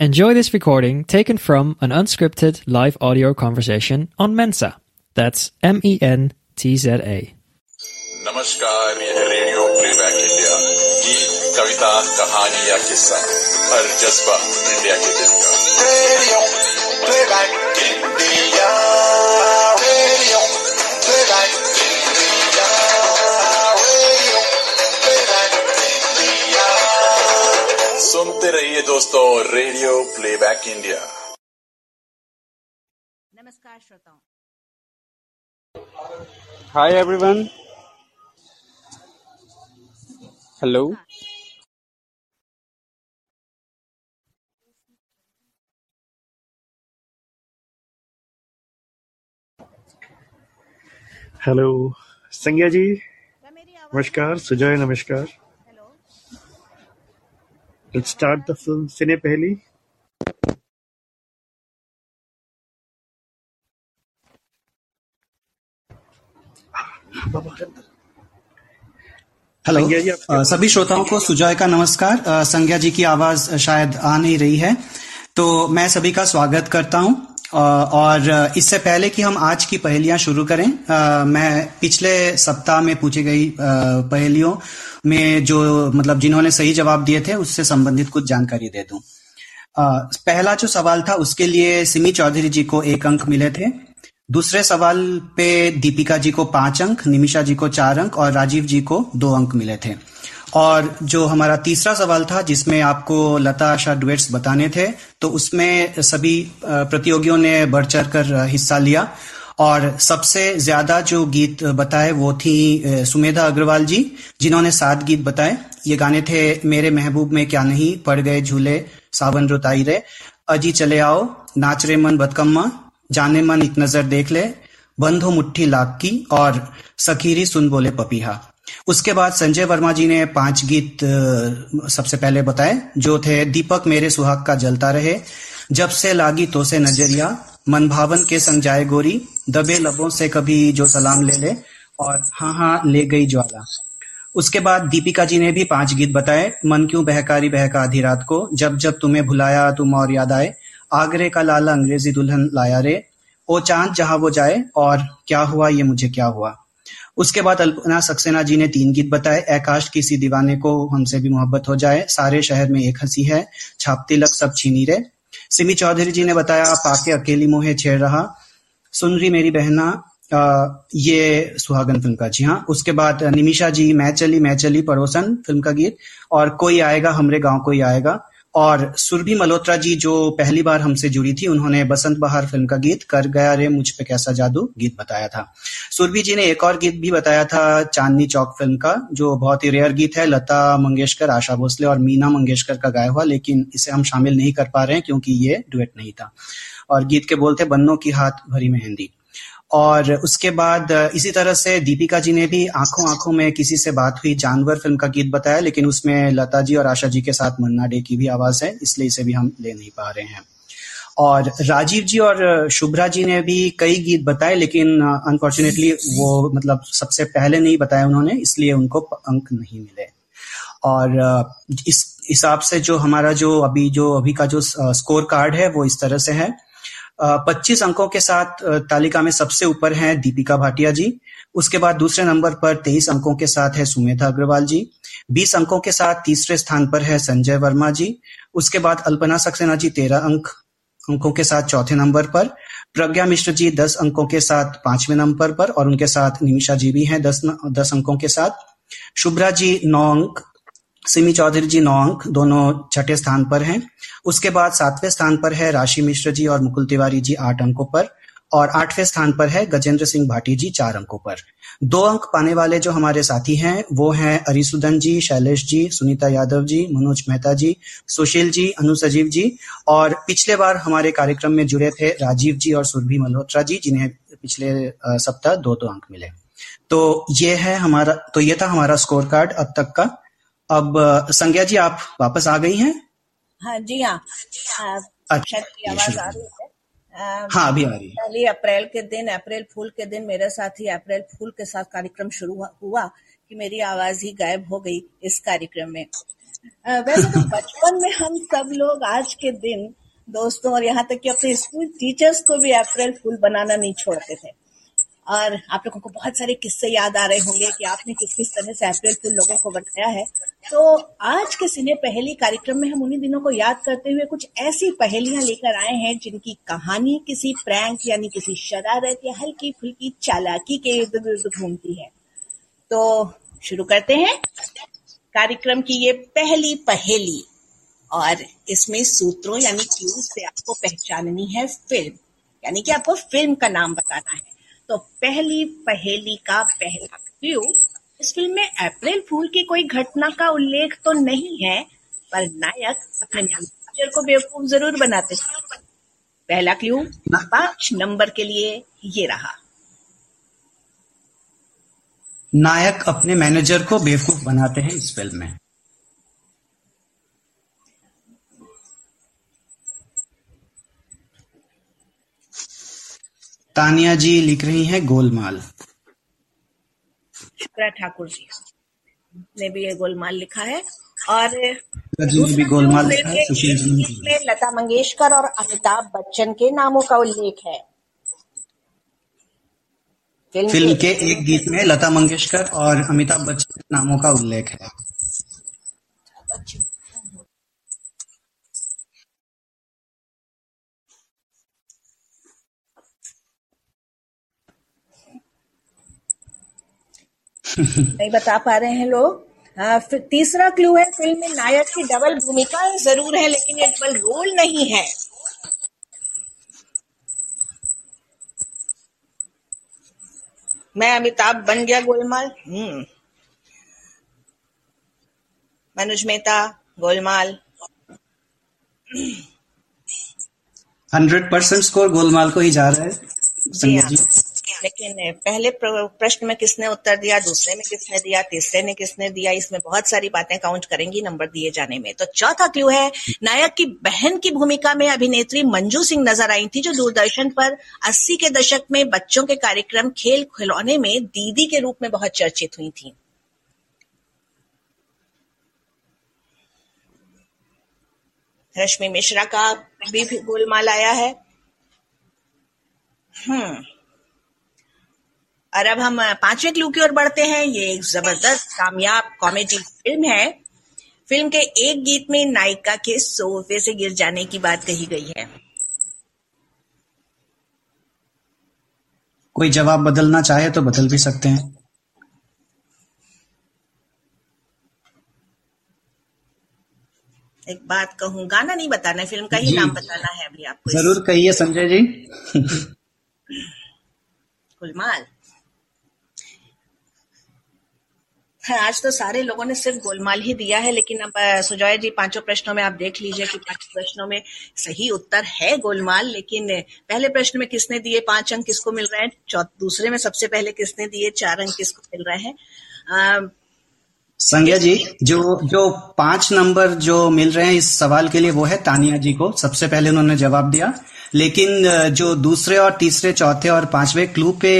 Enjoy this recording taken from an unscripted live audio conversation on Mensa. That's M E N T Z A. नमस्कार यह है radio playback India गीत कविता कहानी या किस्सा हर जज्बा इंडिया के दिल का रेडियो प्लेबैक सुनते रहिए दोस्तों रेडियो प्लेबैक इंडिया नमस्कार श्रोताओं। Hi everyone. Hello. हेलो संज्ञा जी नमस्कार सुजय नमस्कार। Hello start the film cine pehli. Hello जी, सभी श्रोताओं को सुजय का नमस्कार। संज्ञा जी की आवाज़ शायद आ नहीं रही है। तो मैं सभी का स्वागत करता हूँ। और इससे पहले कि हम आज की पहेलियाँ शुरू करें मैं पिछले सप्ताह में पूछी गई पहेलियों में जो मतलब जिन्होंने सही जवाब दिए थे, उससे संबंधित कुछ जानकारी दे दूँ। पहला जो सवाल था, उसके लिए सिमी चौधरी जी को एक अंक मिले थे। दूसरे सवाल पे दीपिका जी को पाँच अंक, निमिषा जी को चार अंक और राजीव जी को दो अंक मिले थे। और जो हमारा तीसरा सवाल था, जिसमें आपको लता आशा डुएट्स बताने थे तो उसमें सभी प्रतियोगियों ने बढ़ चढ़ कर हिस्सा लिया। और सबसे ज़्यादा जो गीत बताए वो थी सुमेधा अग्रवाल जी, जिन्होंने सात गीत बताए। ये गाने थे, मेरे महबूब में क्या नहीं, पड़ गए झूले, सावन रुताई रे। अजी चले आओ, नाच रे मन बदकम्मा, जाने मन एक नज़र देख ले, बंधो मुट्ठी लाख की, और सखीरी सुन बोले पपीहा। उसके बाद संजय वर्मा जी ने पाँच गीत सबसे पहले बताए, जो थे, दीपक मेरे सुहाग का जलता रहे, जब से लागी तो से नज़रिया, मन भावन के संग जाए गोरी, दबे लबों से कभी जो सलाम ले ले, और हाँ हाँ ले गई ज्वाला। उसके बाद दीपिका जी ने भी पाँच गीत बताए, मन क्यों बहकारी बहका आधी रात को, जब जब तुम्हें भुलाया तुम और याद आए, आगरे का लाला अंग्रेज़ी दुल्हन लाया रे, ओ चाँद जहाँ वो जाए, और क्या हुआ ये मुझे क्या हुआ? उसके बाद अल्पना सक्सेना जी ने तीन गीत बताए। आकाश किसी दीवाने को हमसे भी मोहब्बत हो जाए। सारे शहर में एक हँसी है। छापती लग सब छीनी रे। सिमी चौधरी जी ने बताया पाके अकेली मोहे छेड़ रहा। सुन रही मेरी बहना अ, ये सुहागन फ़िल्म का। जी हाँ। उसके बाद निमिषा जी मैं चली मैं चली पड़ोसन फ़िल्म का गीत। और कोई आएगा हमरे गाँव कोई आएगा। और सुरभि मल्होत्रा जी जो पहली बार हमसे जुड़ी थी, उन्होंने बसंत बहार फ़िल्म का गीत कर गया रे, मुझ पे कैसा जादू गीत बताया था। सुरभि जी ने एक और गीत भी बताया था, चांदनी चौक फ़िल्म का, जो बहुत ही रेयर गीत है, लता मंगेशकर, आशा भोसले और मीना मंगेशकर का गाया हुआ, लेकिन इसे हम शामिल नहीं कर पा रहे हैं, क्योंकि ये डुएट नहीं था। और गीत के बोल थे बन्नों की हाथ भरी मेहंदी। और उसके बाद इसी तरह से दीपिका जी ने भी आँखों आँखों में किसी से बात हुई। जानवर फ़िल्म का गीत बताया, लेकिन उसमें लता जी और आशा जी के साथ मन्ना डे की भी आवाज़ है, इसलिए इसे भी हम ले नहीं पा रहे हैं। और राजीव जी और शुभ्रा जी ने भी कई गीत बताए, लेकिन अनफॉर्चुनेटली वो मतलब सबसे पहले नहीं बताया उन्होंने, इसलिए उनको अंक नहीं मिले। और इस हिसाब से जो हमारा जो अभी जो अभी का जो स्कोर कार्ड है, वो इस तरह से है। पच्चीस अंकों के साथ तालिका में सबसे ऊपर हैं दीपिका भाटिया जी। उसके बाद दूसरे नंबर पर तेईस अंकों के साथ है सुमेधा अग्रवाल जी। बीस अंकों के साथ तीसरे स्थान पर है संजय वर्मा जी। उसके बाद अल्पना सक्सेना जी तेरह अंक, अंकों के साथ चौथे नंबर पर। प्रज्ञा मिश्र जी दस अंकों के साथ पाँचवें नंबर पर और उनके साथ निमिषा जी भी हैं दस दस अंकों के साथ। शुभ्रा जी नौ अंक सिमी चौधरी जी नौ अंक दोनों छठे स्थान पर हैं। उसके बाद सातवें स्थान पर है राशि मिश्र जी और मुकुल तिवारी जी आठ अंकों पर और आठवें स्थान पर है गजेंद्र सिंह भाटी जी चार अंकों पर। दो अंक पाने वाले जो हमारे साथी हैं, वो हैं अरिसुदन जी, शैलेश जी, सुनीता यादव जी, मनोज मेहता जी, सुशील जी, अनु सजीव जी और पिछले बार हमारे कार्यक्रम में जुड़े थे राजीव जी और सुरभि मल्होत्रा जी, जिन्हें पिछले सप्ताह दो दो अंक मिले। तो ये है हमारा तो ये था हमारा स्कोर कार्ड अब तक का। अब संज्ञा जी आप वापस आ गई हैं? हाँ जी हाँ। अच्छा की आवाज़ आ रही है। हाँ अभी आ रही है। पहली अप्रैल के दिन अप्रैल फूल के दिन मेरे साथ ही अप्रैल फूल के साथ कार्यक्रम शुरू हुआ हुआ कि मेरी आवाज़ ही गायब हो गई इस कार्यक्रम में। वैसे तो बचपन में हम सब लोग आज के दिन दोस्तों और यहाँ तक कि अपने स्कूल टीचर्स को भी अप्रैल फूल बनाना नहीं छोड़ते थे। और आप लोगों को बहुत सारे किस्से याद आ रहे होंगे कि आपने किस किस तरह से अप्रैल फूल लोगों को बताया है। तो आज के सिने पहली कार्यक्रम में हम उन्हीं दिनों को याद करते हुए कुछ ऐसी पहेलियाँ लेकर आए हैं जिनकी कहानी किसी प्रैंक यानी किसी शरारत या हल्की फुल्की चालाकी के इर्द गिर्द घूमती है। तो शुरू करते हैं। कार्यक्रम की ये पहली पहेली और इसमें सूत्रों यानी क्यूज से आपको पहचाननी है फ़िल्म। यानी कि आपको फ़िल्म का नाम बताना है। तो पहली पहेली का पहला क्यू इस फ़िल्म में अप्रैल फूल की कोई घटना का उल्लेख तो नहीं है पर नायक अपने मैनेजर को बेवकूफ़ ज़रूर बनाते हैं। पहला क्लू पाँच नंबर के लिए ये रहा। नायक अपने मैनेजर को बेवकूफ़ बनाते हैं इस फ़िल्म में। तानिया जी लिख रही हैं गोलमाल। शुक्रा ठाकुर जी। ने भी ये गोलमाल लिखा है। और ने भी गोलमाल लिखा है सुशील जी। ने इसमें लता मंगेशकर और अमिताभ बच्चन के नामों का उल्लेख है। फ़िल्म, फ़िल्म के एक गीत में लता मंगेशकर और अमिताभ बच्चन के नामों का उल्लेख है। नहीं बता पा रहे हैं लोग। हाँ, फिर तीसरा क्लू है फ़िल्म में नायक की डबल भूमिका ज़रूर है लेकिन ये डबल रोल नहीं है। मैं अमिताभ बन गया गोलमाल। हम्म। Manuj Mehta Golmaal. Hundred percent score Golmaal को ही जा रहा है संजय हाँ। जी लेकिन पहले प्रश्न में किसने उत्तर दिया, दूसरे में किसने दिया, तीसरे ने किसने दिया, इसमें बहुत सारी बातें काउंट करेंगी नंबर दिए जाने में। तो चौथा क्लू है, नायक की बहन की भूमिका में अभिनेत्री मंजू सिंह नज़र आई थी, जो दूरदर्शन पर 80 के दशक में बच्चों के कार्यक्रम खेल खिलौने में दीदी के रूप में बहुत चर्चित हुई थी। रश्मि मिश्रा का भी भी गोलमाल आया है। हम्म। और अब हम पाँचवें क्लू की ओर बढ़ते हैं। ये एक ज़बरदस्त कामयाब कॉमेडी फ़िल्म है। फ़िल्म के एक गीत में नायिका के सोफे से गिर जाने की बात कही गई है। कोई जवाब बदलना चाहे तो बदल भी सकते हैं। एक बात कहूँ गाना नहीं बताना है फ़िल्म का ही नाम बताना है अभी आपको। ज़रूर कहिए संजय जी। गुलमाल। हाँ, आज तो सारे लोगों ने सिर्फ़ गोलमाल ही दिया है लेकिन अब सुजॉय जी पाँचों प्रश्नों में आप देख लीजिए कि पाँच प्रश्नों में सही उत्तर है गोलमाल लेकिन पहले प्रश्न में किसने दिए पाँच अंक किसको मिल रहे हैं? दूसरे में सबसे पहले किसने दिए चार अंक किसको मिल रहे हैं? संज्ञा जी जो जो पाँच नंबर जो मिल रहे हैं इस सवाल के लिए वो है तानिया जी को। सबसे पहले उन्होंने जवाब दिया। लेकिन जो दूसरे और तीसरे चौथे और पांचवे क्लू पे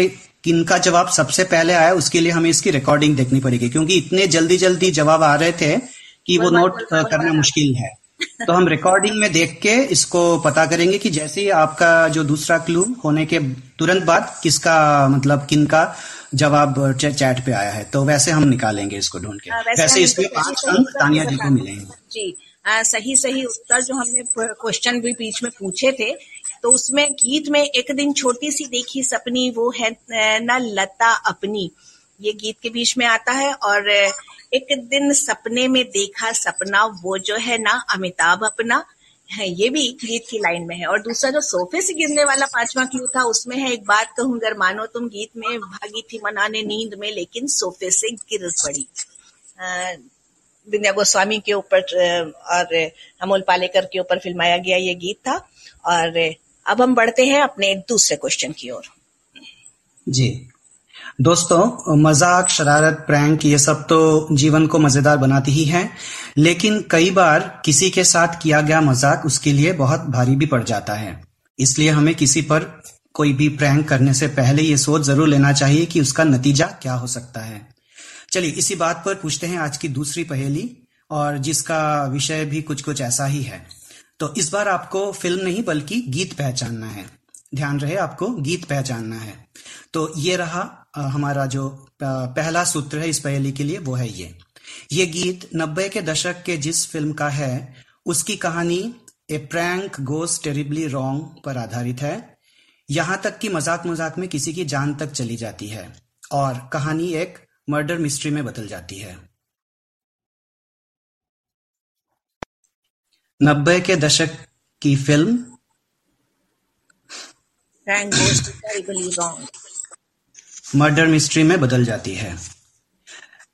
किनका जवाब सबसे पहले आया उसके लिए हमें इसकी रिकॉर्डिंग देखनी पड़ेगी क्योंकि इतने जल्दी जल्दी जवाब आ रहे थे कि वो नोट करना मुश्किल है। तो हम रिकॉर्डिंग में देख के इसको पता करेंगे कि जैसे ही आपका जो दूसरा क्लू होने के तुरंत बाद किसका मतलब किनका जवाब चैट पे आया है। तो वैसे हम निकालेंगे इसको ढूंढ के। हाँ, वैसे इसमें पाँच अंक तानिया जी को मिलेंगे जी आ, सही सही उत्तर जो हमने क्वेश्चन भी बीच में पूछे थे तो उसमें गीत में एक दिन छोटी सी देखी सपनी, वो है न लता अपनी। ये गीत के बीच में आता है और एक दिन सपने में देखा सपना, वो जो है ना अमिताभ अपना, है, ये भी गीत की लाइन में है। और दूसरा जो सोफे से गिरने वाला पांचवा क्लू था, उसमें है, एक बात कहूँ, अगर मानो तुम गीत में भागी थी मनाने नींद में, लेकिन सोफे से गिर पड़ी। विद्या गोस्वामी के ऊपर और अमोल पालेकर के ऊपर फिल्माया गया ये गीत था। और अब हम बढ़ते हैं अपने दूसरे क्वेश्चन की ओर। जी। दोस्तों, मज़ाक, शरारत, प्रैंक, ये सब तो जीवन को मज़ेदार बनाती ही है, लेकिन कई बार किसी के साथ किया गया मज़ाक उसके लिए बहुत भारी भी पड़ जाता है। इसलिए हमें किसी पर कोई भी प्रैंक करने से पहले ये सोच ज़रूर लेना चाहिए कि उसका नतीजा क्या हो सकता है। चलिए, इसी बात पर पूछते हैं आज की दूसरी पहेली, और जिसका विषय भी कुछ कुछ ऐसा ही है। तो इस बार आपको फ़िल्म नहीं, बल्कि गीत पहचानना है। ध्यान रहे, आपको गीत पहचानना है। तो ये रहा हमारा जो पहला सूत्र है इस पहेली के लिए, वो है ये। ये गीत नब्बे के दशक के जिस फ़िल्म का है, उसकी कहानी a prank goes terribly wrong पर आधारित है। यहाँ तक कि मज़ाक मज़ाक में किसी की जान तक चली जाती है, और कहानी एक मर्डर मिस्ट्री में बदल जाती है। नब्बे के दशक की फ़िल्म। मर्डर मिस्ट्री में बदल जाती है।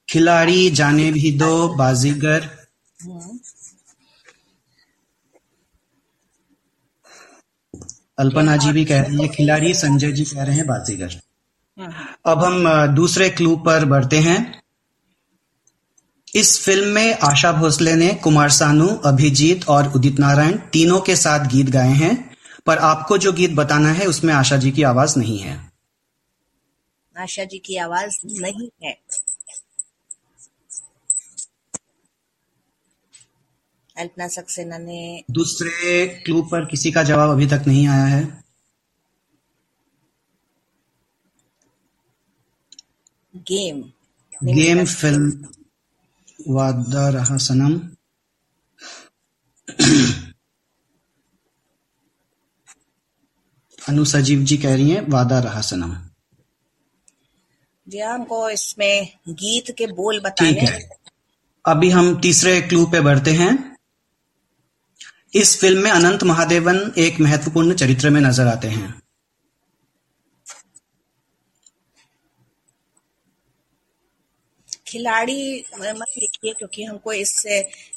खिलाड़ी जाने भी दो बाजीगर। अल्पना जी भी कह रही है खिलाड़ी संजय जी कह रहे हैं बाजीगर। अब हम दूसरे क्लू पर बढ़ते हैं। इस फ़िल्म में आशा भोसले ने कुमार सानू अभिजीत और उदित नारायण तीनों के साथ गीत गाए हैं पर आपको जो गीत बताना है उसमें आशा जी की आवाज़ नहीं है। आशा जी की आवाज़ नहीं है। अल्पना सक्सेना ने दूसरे क्लू पर किसी का जवाब अभी तक नहीं आया है। गेम। गेम फ़िल्म वादा रहा सनम अनु सजीव जी कह रही हैं वादा रहा सनम जी हमको इसमें गीत के बोल बताने अभी हम तीसरे क्लू पे बढ़ते हैं। इस फ़िल्म में अनंत महादेवन एक महत्वपूर्ण चरित्र में नज़र आते हैं। खिलाड़ी मत लिखिए क्योंकि हमको इस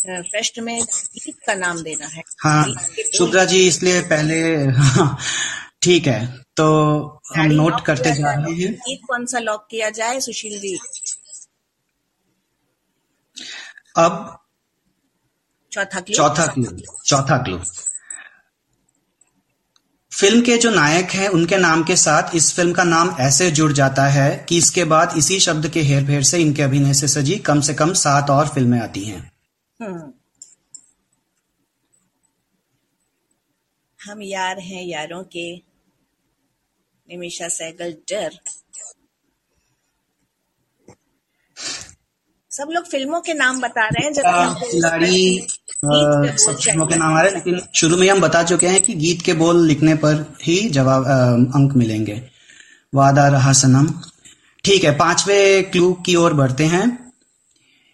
प्रश्न में गीत का नाम देना है। हाँ। शुभ्रा जी इसलिए पहले ठीक है तो हम नोट करते जा रहे हैं। गीत कौन सा लॉक किया जाए? सुशील जी। अब चौथा क्लू। चौथा क्लू चौथा क्लू। फ़िल्म के जो नायक हैं, उनके नाम के साथ इस फ़िल्म का नाम ऐसे जुड़ जाता है कि इसके बाद इसी शब्द के हेर फेर से इनके अभिनय से सजी कम से कम सात और फ़िल्में आती हैं हम्म। हम यार हैं यारों के, निमिषा सहगल डर सब लोग फ़िल्मों के नाम बता रहे हैं जब खिलाड़ी सब फ़िल्मों के नाम आ रहे हैं लेकिन शुरू में हम बता चुके हैं कि गीत के बोल लिखने पर ही जवाब अंक मिलेंगे। वादा रहा सनम। ठीक है पांचवे क्लू की ओर बढ़ते हैं।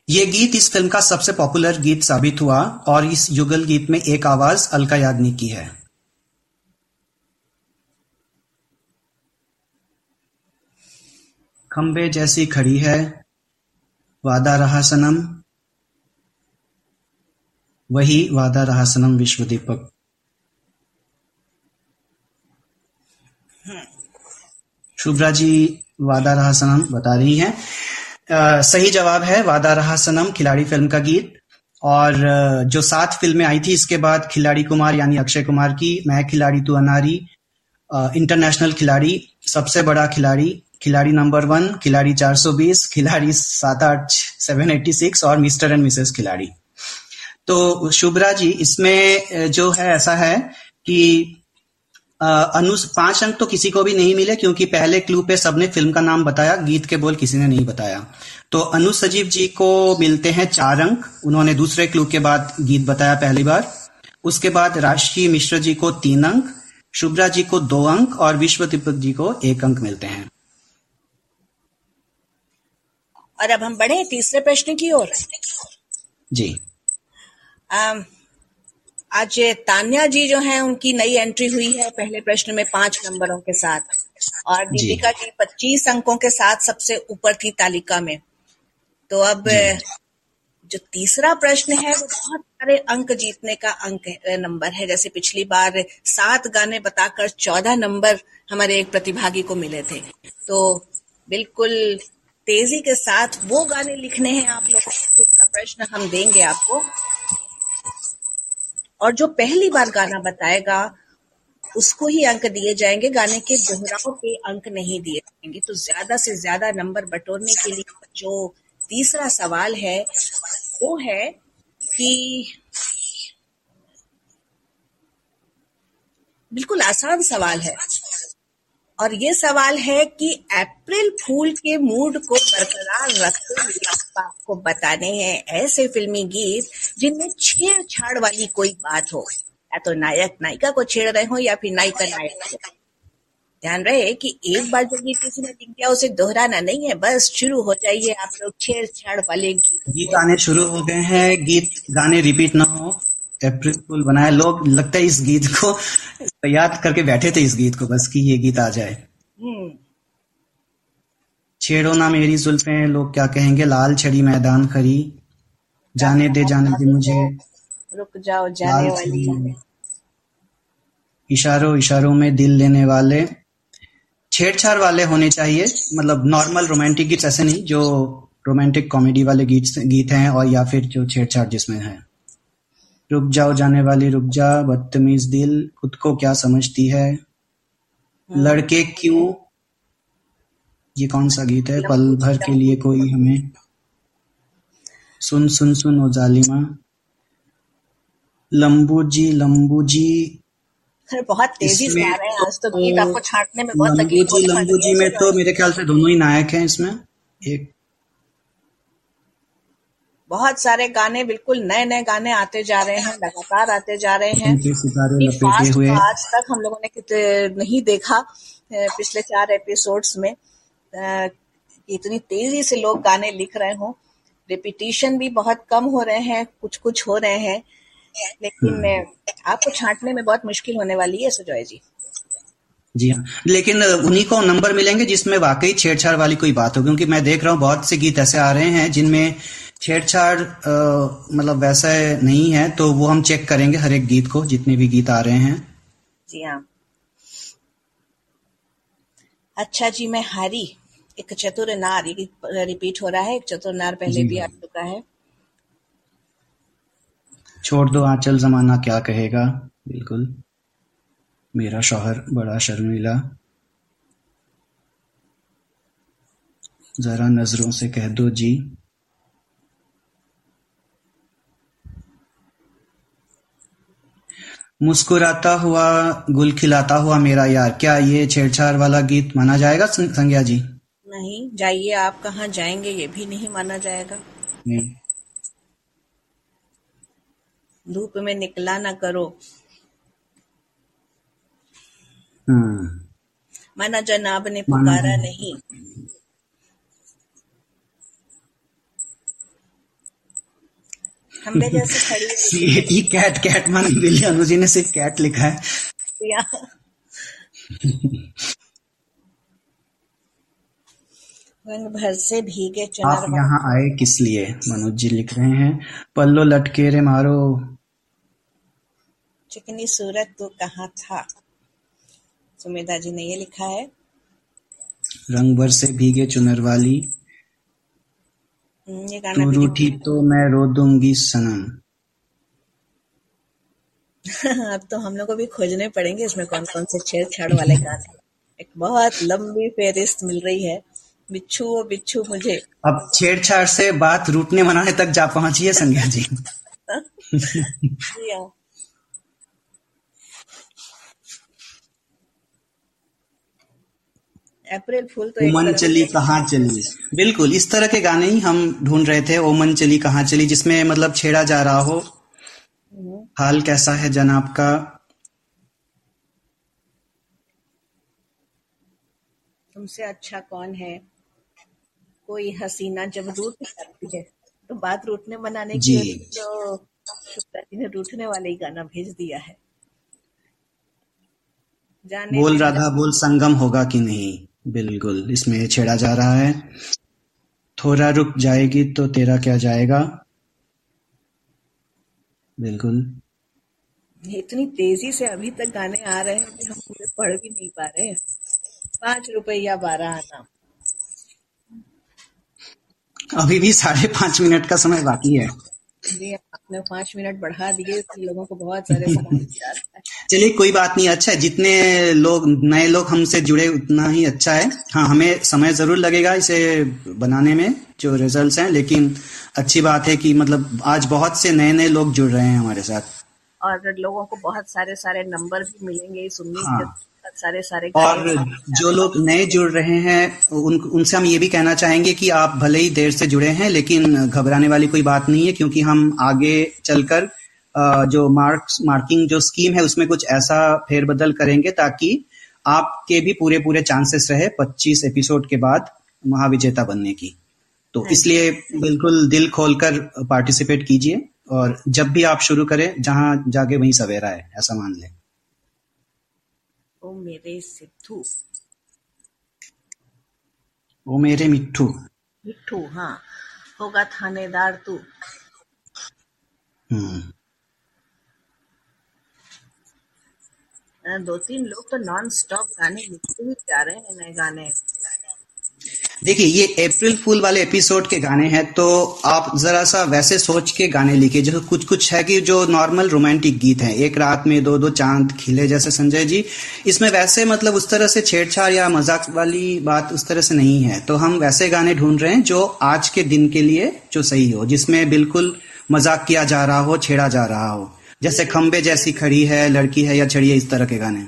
ये गीत इस फ़िल्म का सबसे पॉपुलर गीत साबित हुआ और इस युगल गीत में एक आवाज़ अलका याग्निक की है। खंबे जैसी खड़ी है वादा रहा सनम वही वादा रहा सनम विश्व दीपक शुभ्रा जी वादा रहा सनम बता रही हैं। सही जवाब है वादा रहा सनम खिलाड़ी फ़िल्म का गीत। और जो सात फ़िल्में आई थी, इसके बाद खिलाड़ी कुमार यानी अक्षय कुमार की, मैं खिलाड़ी तू अनारी इंटरनेशनल खिलाड़ी, सबसे बड़ा खिलाड़ी खिलाड़ी नंबर वन, खिलाड़ी 420 खिलाड़ी सात आठ, सेवन एट्टी सिक्स और मिस्टर एंड मिसेस खिलाड़ी। तो शुभ्रा जी, इसमें जो है, ऐसा है कि अनु, पाँच अंक तो किसी को भी नहीं मिले क्योंकि पहले क्लू पे सबने फ़िल्म का नाम बताया, गीत के बोल किसी ने नहीं बताया। तो अनु सजीव जी को मिलते हैं चार अंक। उन्होंने दूसरे क्लू के बाद गीत बताया पहली बार। उसके बाद राष्ट्रीय मिश्र जी को तीन अंक, शुभ्रा जी को दो अंक और विश्व दीपक जी को एक अंक मिलते हैं। और अब हम बढ़े तीसरे प्रश्न की ओर। जी। आज तान्या जी जो है उनकी नई एंट्री हुई है पहले प्रश्न में पाँच नंबरों के साथ। और दीपिका जी पच्चीस अंकों के साथ सबसे ऊपर थी तालिका में। तो अब जो। तीसरा प्रश्न है वो बहुत सारे अंक जीतने का अंक नंबर है। जैसे पिछली बार सात गाने बताकर चौदह नंबर हमारे एक प्रतिभागी को मिले थे। तो बिल्कुल तेज़ी के साथ वो गाने लिखने हैं आप लोगों को, जिसका प्रश्न हम देंगे आपको। और जो पहली बार गाना बताएगा, उसको ही अंक दिए जाएँगे। गाने के दोहराव पे अंक नहीं दिए जाएँगे। तो ज़्यादा से ज़्यादा नंबर बटोरने के लिए जो तीसरा सवाल है, वो है कि बिल्कुल आसान सवाल है। और ये सवाल है कि अप्रैल फूल के मूड को बरकरार रखते हुए आपको बताने हैं ऐसे फिल्मी गीत जिनमें छेड़छाड़ वाली कोई बात हो। या तो नायक नायिका को छेड़ रहे हो या फिर नायिका नायक को। ध्यान रहे कि एक बार जो गीत किसी ने लिख दिया, उसे दोहराना नहीं है, बस शुरू हो जाइए आप लोग छेड़छाड़ वाले गीत। गीत आने शुरू हो गए हैं, गीत गाने रिपीट ना हो। अप्रैल फूल बनाए लोग लगता है इस गीत को याद करके बैठे थे इस गीत को बस कि ये गीत आ जाए। हम्म। छेड़ो ना मेरी जुल्फें लोग क्या कहेंगे? लाल छड़ी मैदान खरी जाने दे जाने दे मुझे। रुक जाओ जाने वाली इशारों इशारों में दिल लेने वाले। छेड़छाड़ वाले होने चाहिए। मतलब नॉर्मल रोमांटिक गीत ऐसे नहीं जो रोमांटिक कॉमेडी वाले गीत गीत हैं और या फिर जो छेड़छाड़ जिसमें है। रुक जाओ जाने वाली रुक जा बदतमीज दिल खुद को क्या समझती है? लड़के क्यों? ये कौन सा गीत है? पल भर के लिए कोई हमें। सुन सुन सुन ओ जालिमा। लंबू जी लंबू जी बहुत तेज़ी से आ रहे हैं आज तो गीत आपको छांटने में बहुत लंबू जी लंबू जी में तो मेरे ख्याल से दोनों ही नायक हैं इसमें। एक बहुत सारे गाने बिल्कुल नए नए गाने आते जा रहे हैं लगातार आते जा रहे हैं। फास्ट आज तक हम लोगों ने कित- नहीं देखा पिछले चार एपिसोड्स में। इतनी तेज़ी से लोग गाने लिख रहे हों। रिपीटिशन भी बहुत कम हो रहे हैं कुछ कुछ हो रहे हैं। लेकिन अ, आपको छांटने में बहुत मुश्किल होने वाली है सुजॉय जी। जी हाँ। लेकिन उन्हीं को नंबर मिलेंगे जिसमें वाकई छेड़छाड़ वाली कोई बात हो क्योंकि मैं देख रहा हूँ बहुत से गीत ऐसे आ रहे हैं जिनमें छेड़छाड़ मतलब वैसा नहीं है तो वो हम चेक करेंगे हर एक गीत को जितने भी गीत आ रहे हैं। जी हाँ। अच्छा जी मैं हारी। एक चतुर नार रिपीट हो रहा है एक चतुर नार पहले भी आ चुका है। छोड़ दो आंचल जमाना क्या कहेगा? बिल्कुल। मेरा शोहर बड़ा शर्मीला। जरा नज़रों से कह दो जी। मुस्कुराता हुआ गुल खिलाता हुआ मेरा यार क्या ये छेड़छाड़ वाला गीत माना जाएगा संज्ञा जी? नहीं जाइए आप कहाँ जाएँगे ये भी नहीं माना जाएगा। नहीं। धूप में निकला ना करो। हम्म। माना जनाब ने पुकारा नहीं। जैसे खड़ी कैट कैट मानी बिल्ली अनुजी ने सिर्फ़ कैट लिखा है। रंग भर से भीगे आप यहाँ आए किस लिए? मनोज जी लिख रहे हैं पल्लो लटके रे मारो। चिकनी सूरत तो कहाँ था? सुमेधा जी ने ये लिखा है। रंग भर से भीगे चुनर वाली तू रूठी तो मैं रो दूँगी सनम अब तो हम लोग को भी खोजने पड़ेंगे इसमें कौन कौन से छेड़छाड़ वाले गाने। एक बहुत लंबी फेरिस्त मिल रही है बिच्छू वो बिच्छू मुझे अब छेड़छाड़ से बात रूटने मनाने तक जा पहुँची है संज्ञा जी जी हाँ। अप्रैल फूल तो ओमन चली कहाँ चली? बिल्कुल इस तरह के गाने ही हम ढूंढ रहे थे ओमन चली कहाँ चली जिसमें मतलब छेड़ा जा रहा हो। हम्म, हाल कैसा है जनाब का? तुमसे अच्छा कौन है? कोई हसीना जब रूठ जाती है तो बात रूठने बनाने की तो शुक्ला जी ने रूठने वाले ही गाना भेज दिया है। जाने बोल राधा बोल संगम होगा कि नहीं? बिल्कुल इसमें छेड़ा जा रहा है। थोड़ा रुक जाएगी तो तेरा क्या जाएगा? बिल्कुल। इतनी तेज़ी से अभी तक गाने आ रहे हैं कि हम पूरे पढ़ भी नहीं पा रहे हैं। पाँच रुपया बारह आना। अभी भी साढ़े पाँच मिनट का समय बाकी है। जी आपने पाँच मिनट बढ़ा दिए तो लोगों को बहुत सारे चलिए कोई बात नहीं अच्छा है जितने लोग नए लोग हमसे जुड़े उतना ही अच्छा है। हाँ हमें समय ज़रूर लगेगा इसे बनाने में जो रिजल्ट्स हैं लेकिन अच्छी बात है कि मतलब आज बहुत से नए नए लोग जुड़ रहे हैं हमारे साथ। और लोगों को बहुत सारे सारे नंबर भी मिलेंगे इस उम्मीद हाँ। सारे सारे और जो लोग नए जुड़ रहे हैं उन उनसे हम ये भी कहना चाहेंगे कि आप भले ही देर से जुड़े हैं लेकिन घबराने वाली कोई बात नहीं है क्योंकि हम आगे चलकर जो मार्क्स मार्किंग जो स्कीम है उसमें कुछ ऐसा फेरबदल करेंगे ताकि आपके भी पूरे पूरे चांसेस रहे 25 एपिसोड के बाद महाविजेता बनने की। तो इसलिए बिल्कुल दिल खोलकर पार्टिसिपेट कीजिए और जब भी आप शुरू करें जहाँ जाके वहीं सवेरा है ऐसा मान लें। मेरे सिद्धू वो मेरे मिट्ठू मिट्ठू हाँ होगा थानेदार तू हम्म दो तीन लोग तो नॉन स्टॉप गाने लिखते ही जा रहे हैं नए गाने देखिए, ये अप्रैल फूल वाले एपिसोड के गाने हैं तो आप जरा सा वैसे सोच के गाने लिखिए। जो कुछ कुछ है कि जो नॉर्मल रोमांटिक गीत हैं, एक रात में दो दो चाँद खिले जैसे संजय जी, इसमें वैसे मतलब उस तरह से छेड़छाड़ या मज़ाक वाली बात उस तरह से नहीं है। तो हम वैसे गाने ढूंढ रहे हैं जो आज के दिन के लिए जो सही हो, जिसमें बिल्कुल मज़ाक किया जा रहा हो, छेड़ा जा रहा हो। जैसे खम्बे जैसी खड़ी है, लड़की है या छड़ी है इस तरह के गाने।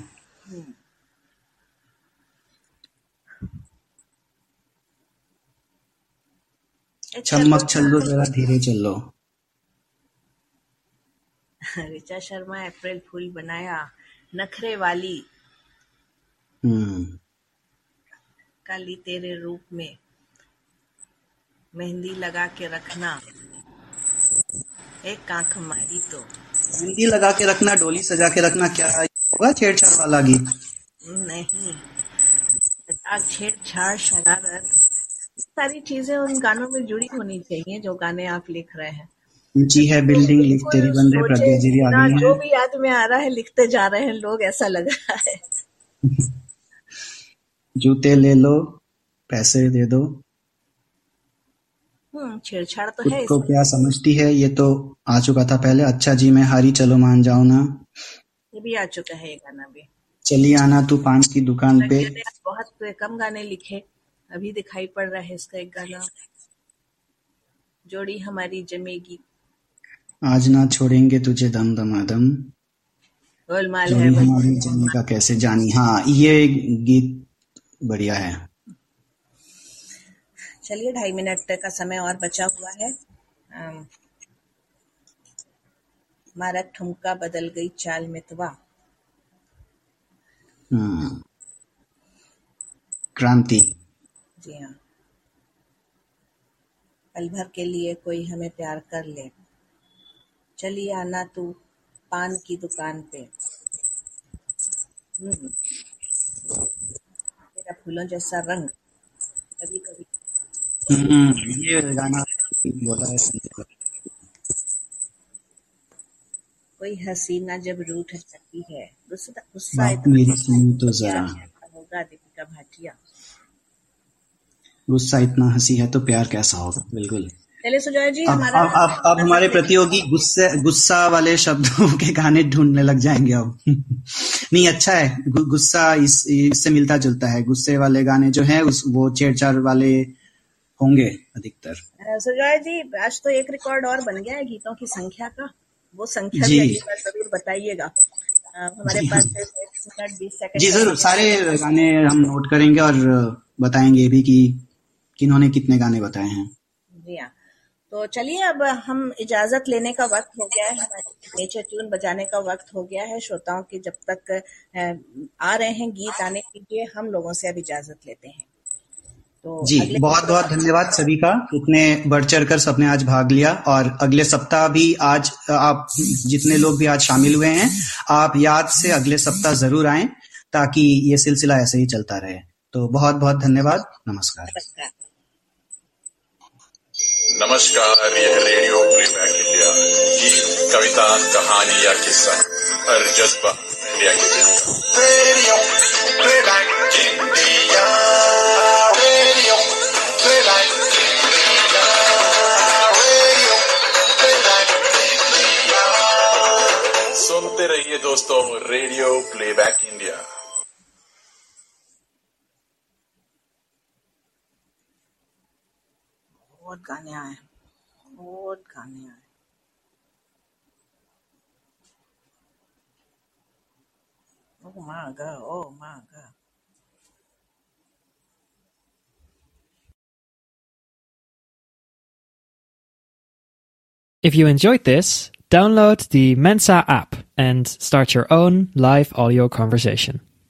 चलो। छल्लो जरा धीरे चलो ऋचा शर्मा अप्रैल फूल बनाया नखरे वाली। हम्म। काली तेरे रूप में मेहंदी लगा के रखना। एक आँख मारी तो। मेहंदी लगा के रखना डोली सजा के रखना क्या होगा छेड़छाड़ वाला गीत। नहीं छेड़छाड़ शरारत सारी चीज़ें उन गानों में जुड़ी होनी चाहिए जो गाने आप लिख रहे हैं। ऊँची है बिल्डिंग लिख तेरी बंदे सोचे प्रज्ञा जी आ गई जो भी याद में आ रहा है लिखते जा रहे हैं लोग ऐसा लग रहा है। जूते ले लो पैसे दे दो। हम्म छेड़छाड़ तो है को क्या समझती है ये तो आ चुका था पहले। अच्छा जी मैं हारी चलो मान जाओ ना। ये भी आ चुका है ये गाना भी। चली आना तू पान की दुकान पे। बहुत कम गाने लिखे। अभी दिखाई पड़ रहा है इसका एक गाना। जोड़ी हमारी जमेगी। आज ना छोड़ेंगे तुझे दम दमादम गोलमाल है हमारी जमी का कैसे जानी? हाँ ये गीत बढ़िया है। चलिए ढाई मिनट का समय और बचा हुआ है। मारक ठुमका बदल गई चाल मितवा हम्म क्रांति। जी हाँ। पल भर के लिए कोई हमें प्यार कर ले। चलिए आना तू पान की दुकान पे। हम्म, तेरा फूलों जैसा रंग। कभी कभी हम्म ये गाना बोला है कोई हसीना जब रूठ जाती है। गुस्सा गुस्सा मेरी सुनो तो जरा होगा दीपिका भाटिया। गुस्सा इतना हँसी है तो प्यार कैसा होगा? बिल्कुल। चलिए सुजॉय जी अब हमारा अब अब अब हमारे प्रतियोगी गुस्से गुस्सा वाले शब्दों के गाने ढूँढने लग जाएँगे अब। नहीं अच्छा है गु, गुस्सा इस इससे मिलता जुलता है। गुस्से वाले गाने जो है उस वो छेड़छाड़ वाले होंगे अधिकतर। सुजॉय जी आज तो एक रिकॉर्ड और बन गया है गीतों की संख्या का। वो संख्या जी। ज़रूर बताइएगा। हमारे। पास मिनट बीस सेकंड जी ज़रूर सारे गाने हम नोट करेंगे और बताएँगे भी कि किन्होंने कितने गाने बताए हैं। जी हाँ। तो चलिए अब हम इजाज़त लेने का वक्त हो गया है। हमारे नेचर ट्यून बजाने का वक्त हो गया है। श्रोताओं की जब तक आ रहे हैं गीत आने के लिए हम लोगों से अब इजाज़त लेते हैं। तो जी बहुत बहुत धन्यवाद सभी का। इतने बढ़ चढ़ कर सबने आज भाग लिया और अगले सप्ताह भी आज आप जितने लोग भी आज शामिल हुए हैं आप याद से अगले सप्ताह ज़रूर आए ताकि ये सिलसिला ऐसे ही चलता रहे। तो बहुत बहुत धन्यवाद। नमस्कार। नमस्कार। नमस्कार यह रेडियो प्लेबैक इंडिया गीत कविता कहानी या किस्सा हर जज्बा इंडिया के दिल radio playback India radio playback सुनते रहिए दोस्तों radio playback India. गाने आए बहुत गाने आए Oh my god, oh my god. If you enjoyed this, download the Mensa app and start your own live audio conversation.